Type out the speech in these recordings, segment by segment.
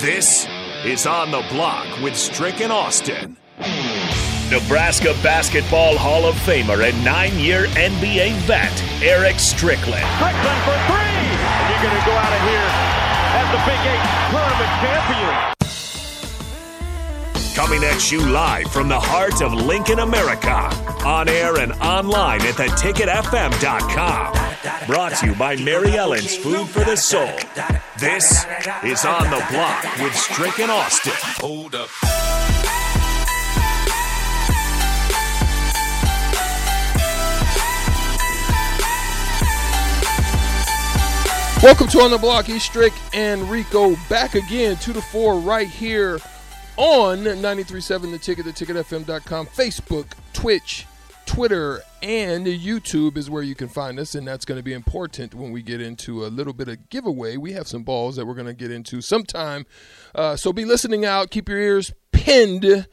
This is On the Block with Strick and Austin. Nebraska Basketball Hall of Famer and nine year NBA vet, Eric Strickland. Strickland for three! And you're going to go out of here as the Big Eight tournament champion. Coming at you live from the heart of Lincoln, America. On air and online at theticketfm.com. Brought to you by Mary Ellen's Food for the Soul. This is On the Block with Strick and Austin. Hold up. Welcome to On the Block, E Strick and Rico back again, 2 to 4, right here on 93.7 The Ticket, theticketfm.com, Facebook, Twitch, Twitter, and YouTube is where you can find us, and that's going to be important when we get into a little bit of giveaway. We have some balls that we're going to get into sometime, uh, so be listening out. Keep your ears pinned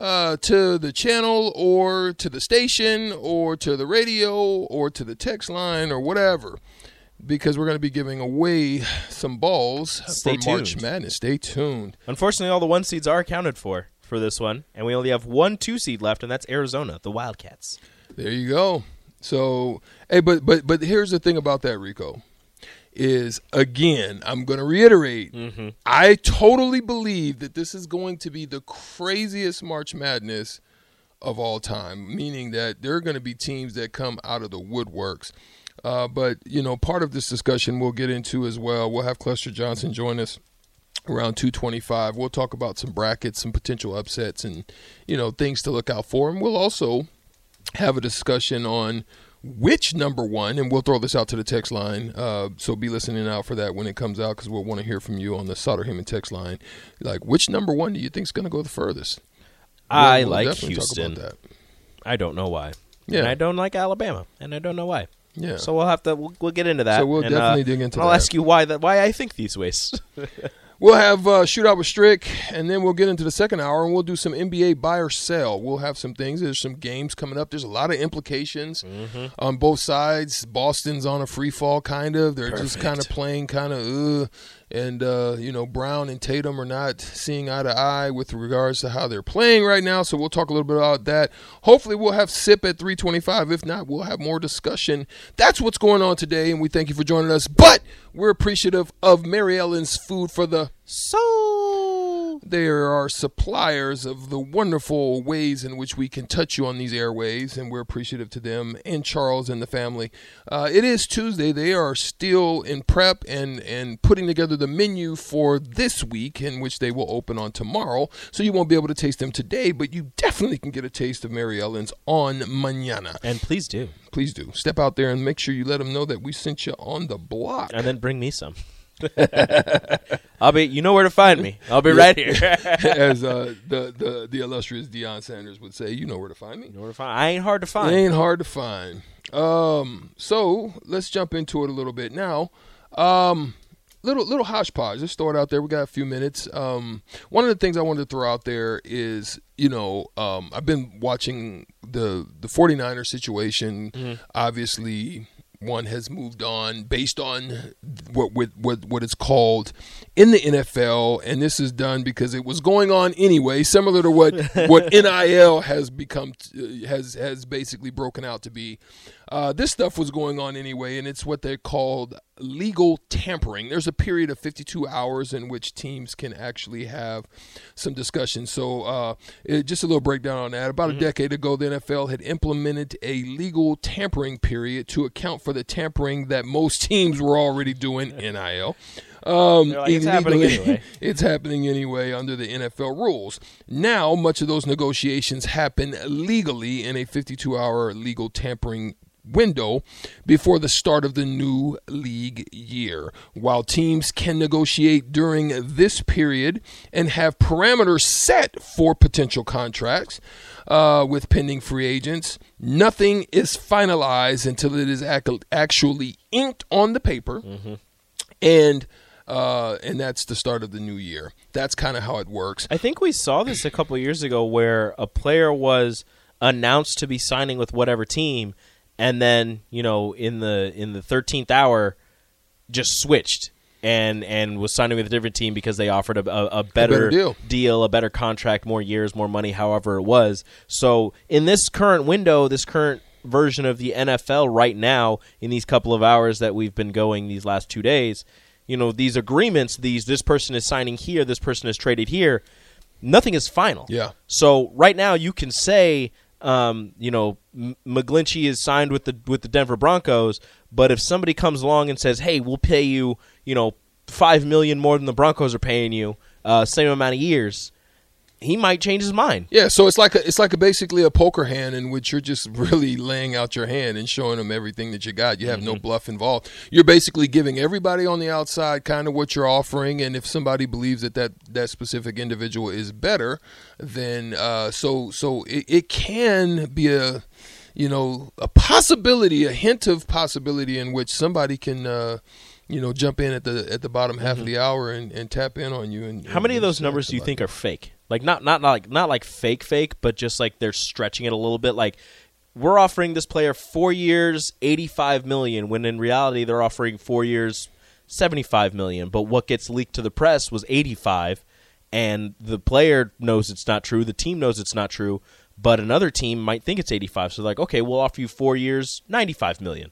uh, to the channel or to the station or to the radio or to the text line or whatever because we're going to be giving away some balls Stay for March. Madness. Stay tuned. Unfortunately, all the one seeds are accounted for for this one, and we only have one two seed left, and that's Arizona, the Wildcats. There you go. So, hey, but but but here's the thing about that, Rico, is again, I'm going to reiterate. I totally believe that this is going to be the craziest March Madness of all time. Meaning that there are going to be teams that come out of the woodworks. Uh, but you know, part of this discussion we'll get into as well. We'll have Cluster Johnson join us around 225 we'll talk about some brackets some potential upsets and you know things to look out for and we'll also have a discussion on which number one and we'll throw this out to the text line uh, so be listening out for that when it comes out because we'll want to hear from you on the Sauter Heyman text line like which number one do you think is going to go the furthest I We'll- we'll like talk Houston. I don't know why. Yeah. And I don't like Alabama, and I don't know why. yeah So we'll have to we'll, we'll get into that. So we'll and, definitely uh, dig into I'll that. ask you why that why I think these ways. We'll have uh, shootout with Strick, and then we'll get into the second hour, and we'll do some NBA buy or sell. We'll have some things. There's some games coming up. There's a lot of implications Mm-hmm. on both sides. Boston's on a free fall, kind of. They're just kind of playing, kind of, uh, and uh, you know, Brown and Tatum are not seeing eye to eye with regards to how they're playing right now. So we'll talk a little bit about that. Hopefully, we'll have sip at 325. If not, we'll have more discussion. That's what's going on today, and we thank you for joining us. But we're appreciative of Mary Ellen's food for the so they are our suppliers of the wonderful ways in which we can touch you on these airways, and we're appreciative to them and Charles and the family. Uh, it is Tuesday; they are still in prep and and putting together the menu for this week, in which they will open on tomorrow. So you won't be able to taste them today, but you definitely can get a taste of Mary Ellen's on mañana. and please do, Please do step out there and make sure you let them know that we sent you on the block. and then bring me some. I'll be. You know where to find me. I'll be right here. As uh, the, the the illustrious Deion Sanders would say, you know where to find me. You know where to find. I ain't hard to It find. ain't hard to find. Um, so let's jump into it a little bit now. Um, little little hodgepodge. Let's throw it out there. We got a few minutes. Um, one of the things I wanted to throw out there is, you know, um, I've been watching the the 49er situation. Obviously, one has moved on based on what what what what it's called in the NFL, and this is done because it was going on anyway, similar to what what NIL has become uh, has has basically broken out to be. Uh, this stuff was going on anyway, and it's what they're called legal tampering. There's a period of 52 hours in which teams can actually have some discussion. So, uh, it, just a little breakdown on that. About a decade ago, the NFL had implemented a legal tampering period to account for the tampering that most teams were already doing. NIL. Um, like, "It's happening anyway." it's happening anyway under the NFL rules. Now, much of those negotiations happen legally in a 52 hour legal tampering window before the start of the new league year. While teams can negotiate during this period and have parameters set for potential contracts uh, with pending free agents, nothing is finalized until it is ac- actually inked on the paper and uh, and that's the start of the new year. That's kind of how it works. I think we saw this a couple years ago where a player was announced to be signing with whatever team, and then you know in the in the thirteenth hour, just switched and and was signing with a different team because they offered a, a, a better, better deal. a better contract, more years, more money, however it was. So in this current window, this current version of the NFL right now, in these couple of hours that we've been going these last two days, you know, these agreements, these this person is signing here, this person is traded here, nothing is final. Yeah. So right now you can say, um, you know, M- McGlinchey is signed with the with the Denver Broncos, but if somebody comes along and says, "Hey, we'll pay you," you know, five million more than the Broncos are paying you, uh, same amount of years, he might change his mind. Yeah, so it's like a, it's like a basically a poker hand in which you're just really laying out your hand and showing them everything that you got. You have no bluff involved. You're basically giving everybody on the outside kind of what you're offering, and if somebody believes that that, that specific individual is better, then uh, so so it, it can be a you know a possibility, a hint of possibility in which somebody can. Uh, you know, jump in at the at the bottom half of the hour and, and tap in on you. And How many of those numbers do you think are fake? Like not not like not like fake fake, but just like they're stretching it a little bit. Like we're offering this player four years, eighty five million, when in reality they're offering four years, seventy five million. But what gets leaked to the press was eighty five, and the player knows it's not true. The team knows it's not true. But another team might think it's eighty five. So they're like, okay, we'll offer you four years, ninety five million.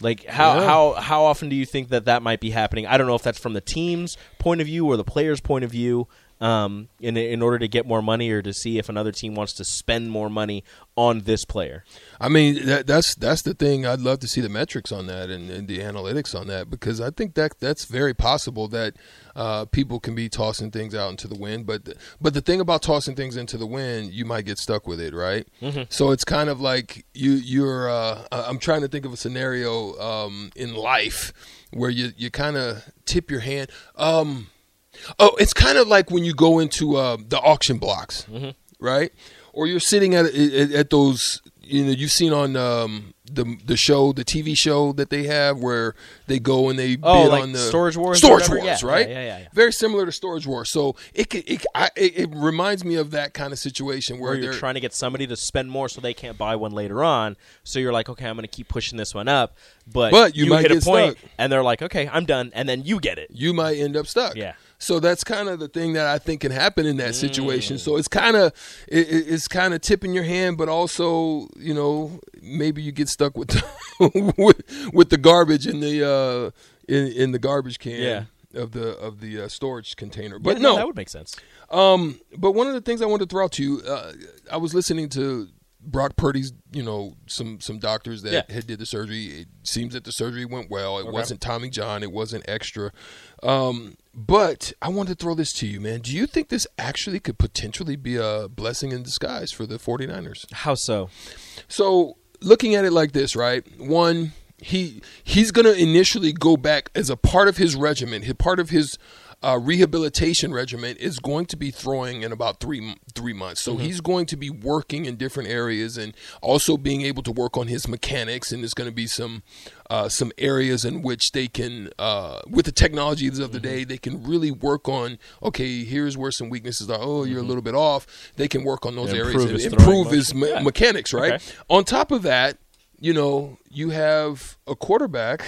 Like how Yeah. how how often do you think that that might be happening? I don't know if that's from the team's point of view or the player's point of view. Um, in in order to get more money or to see if another team wants to spend more money on this player. I mean, that, that's that's the thing. I'd love to see the metrics on that and, and the analytics on that because I think that that's very possible that uh, people can be tossing things out into the wind. But but the thing about tossing things into the wind, you might get stuck with it, right? So it's kind of like you you're. Uh, I'm trying to think of a scenario um, in life where you you kind of tip your hand. Um, Oh, it's kind of like when you go into uh, the auction blocks, Mm-hmm. right? Or you're sitting at, at at those. You know, you've seen on um, the the show, the TV show that they have, where they go and they Oh, bid like on the Storage Wars Storage? Wars, Yeah, right? yeah, yeah, yeah. Very similar to Storage Wars. So it it, I, it reminds me of that kind of situation where, Where you're trying to get somebody to spend more so they can't buy one later on. So you're like, okay, I'm going to keep pushing this one up, but But you might hit a point, stuck. and they're like, okay, I'm done, and then you get it. you might end up stuck. Yeah. So that's kind of the thing that I think can happen in that Mm. situation. So it's kind of it, it- it's kind of tipping your hand, but also you know maybe you get stuck with the, with, with the garbage in the uh, in in the garbage can. Yeah. Of the of the uh, storage container, but Yeah, no, that would make sense. um, but one of the things I wanted to throw out to you, uh, I was listening to Brock Purdy's, you know, some some doctors that Yeah. had did the surgery. It seems that the surgery went well. It wasn't Tommy John. It wasn't extra. Um, but I wanted to throw this to you, man. Do you think this actually could potentially be a blessing in disguise for the 49ers? How so? So looking at it like this, right? One, he he's going to initially go back as a part of his regimen. His part of his uh, rehabilitation regimen is going to be throwing in about three three months. So he's going to be working in different areas and also being able to work on his mechanics. And there's going to be some uh, some areas in which they can, uh, with the technologies of the day, they can really work on. Okay, here's where some weaknesses are. Oh, you're a little bit off. They can work on those And areas improve and his improve his me- Yeah. mechanics, right? Okay. On top of that, you know, you have a quarterback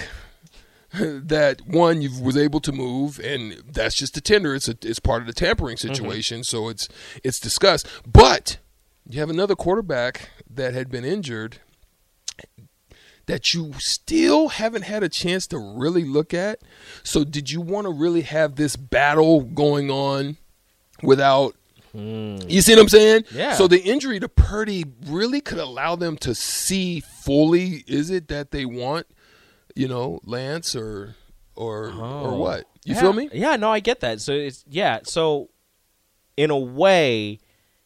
that one you was able to move, and that's just a tender. It's a, it's part of the tampering Mm-hmm. situation, so it's it's discussed. But you have another quarterback that had been injured that you still haven't had a chance to really look at. So did you want to really have this battle going on without you see what I'm saying? Yeah. So the injury to Purdy really could allow them to see fully is it that they want, you know, Lance or or or oh. what? You Yeah. feel me? Yeah, no, I get that. So it's yeah, so in a way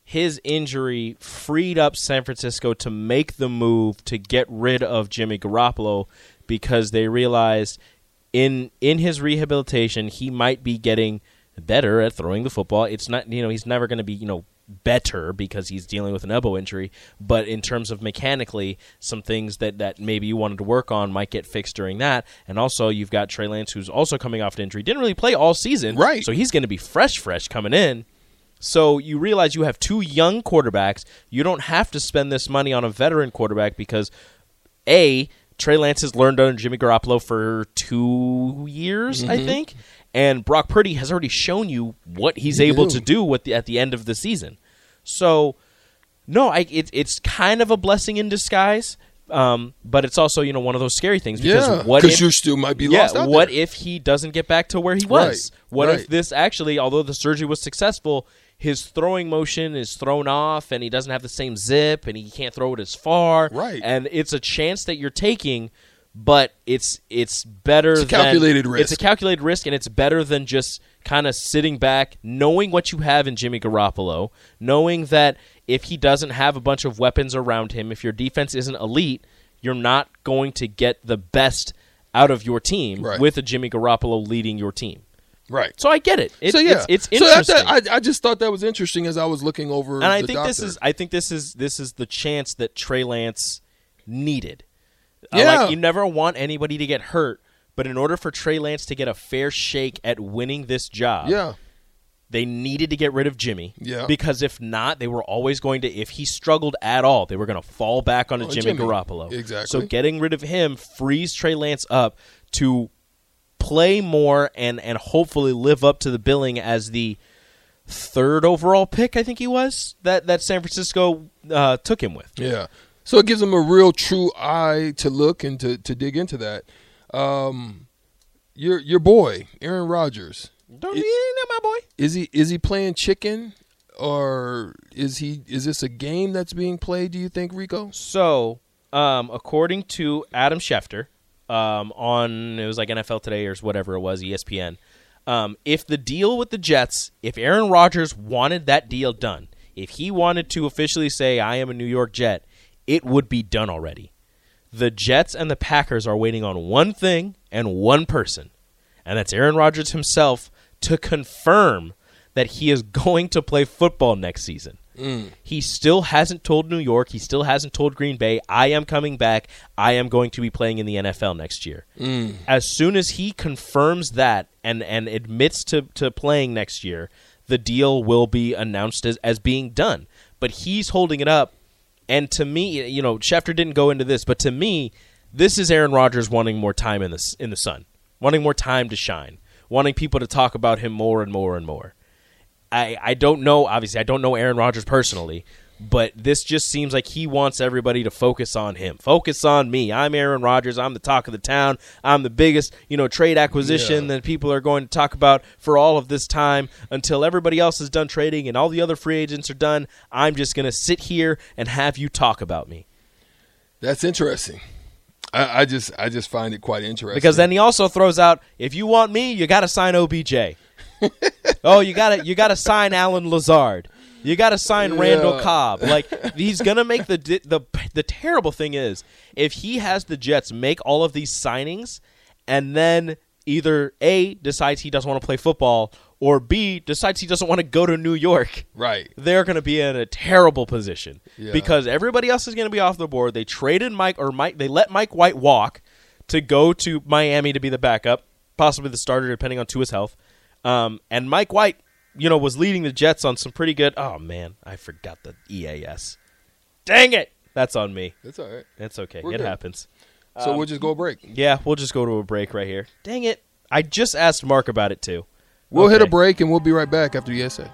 his injury freed up San Francisco to make the move to get rid of Jimmy Garoppolo because they realized in in his rehabilitation he might be getting better at throwing the football. It's not you know, he's never going to be, you know, better because he's dealing with an elbow injury, but in terms of mechanically, some things that, that maybe you wanted to work on might get fixed during that. And also, you've got Trey Lance, who's also coming off an injury, didn't really play all season, Right. So he's going to be fresh, fresh coming in. So you realize you have two young quarterbacks. You don't have to spend this money on a veteran quarterback because a Trey Lance has learned under Jimmy Garoppolo for two years, I mm-hmm. think, and Brock Purdy has already shown you what he's You able do. to do with the, at the end of the season. So, no, I it, it's kind of a blessing in disguise, um, but it's also you know one of those scary things because yeah, what if you still might be yeah, lost what there. if he doesn't get back to where he was? Right, What right. if this actually, although the surgery was successful, his throwing motion is thrown off and he doesn't have the same zip and he can't throw it as far. Right. And it's a chance that you're taking, but it's it's better It's a than- calculated It's a calculated risk and it's better than just kind of sitting back, knowing what you have in Jimmy Garoppolo, knowing that if he doesn't have a bunch of weapons around him, if your defense isn't elite, you're not going to get the best out of your team Right. with a Jimmy Garoppolo leading your team. right. So I get it. It- so yeah, it's, it's So interesting. I, I, I just thought that was interesting as I was looking over. and I think this is I think this is this is the chance that Trey Lance needed. Uh, Yeah. like you never want anybody to get hurt, but in order for Trey Lance to get a fair shake at winning this job, yeah, they needed to get rid of Jimmy. Yeah. Because if not, they were always going to if he struggled at all, they were going to fall back onto On Jimmy, Jimmy. Garoppolo. Exactly. So getting rid of him frees Trey Lance up to play more and and hopefully live up to the billing as the third overall pick. I think he was that that San Francisco uh, took him with. yeah. So it gives them a real true eye to look and to, to dig into that. Um, your your boy Aaron Rodgers Don't It- you know my boy? is he is he playing chicken or is he is this a game that's being played? Do you think Rico? So, um, according to Adam Schefter, um, on it was like NFL Today or whatever it was, ESPN. Um, if the deal with the Jets, if Aaron Rodgers wanted that deal done, if he wanted to officially say I am a New York Jet, it would be done already. The Jets and the Packers are waiting on one thing and one person, and that's Aaron Rodgers himself to confirm that he is going to play football next season. Mm. He still hasn't told New York. He still hasn't told Green Bay, I am coming back. I am going to be playing in the NFL next year. Mm. As soon as he confirms that and, and admits to, to playing next year, the deal will be announced as, as being done. But he's holding it up. And to me, you know, Schefter didn't go into this, but to me, this is Aaron Rodgers wanting more time in the, in the sun, wanting more time to shine, wanting people to talk about him more and more and more. I, I don't know. Obviously, I don't know Aaron Rodgers personally, but this just seems like he wants everybody to focus on him. Focus on me. I'm Aaron Rodgers. I'm the talk of the town. I'm the biggest, you know, trade acquisition Yeah. that people are going to talk about for all of this time until everybody else is done trading and all the other free agents are done. I'm just going to sit here and have you talk about me. That's interesting. I, I just I just find it quite interesting Because then he also throws out, if you want me, you got to sign OBJ. oh, you got to you got to sign Allen Lazard. You got to sign Randall Cobb. Like he's gonna make the the the terrible thing is if he has the Jets make all of these signings and then either A decides he doesn't want to play football or B decides he doesn't want to go to New York right. they're going to be in a terrible position Yeah. because everybody else is going to be off the board. They traded Mike or Mike. They let Mike White walk to go to Miami to be the backup, possibly the starter, depending on Tua's health. Um, and Mike White, you know, was leading the Jets on some pretty good. Oh man, I forgot the EAS. Dang it, that's on me. That's all right. It's okay. We're it good. happens. So Um, we'll just go a break. Yeah, we'll just go to a break right here. Dang it, I just asked Mark about it too. We'll hit a break and we'll be right back after the essay.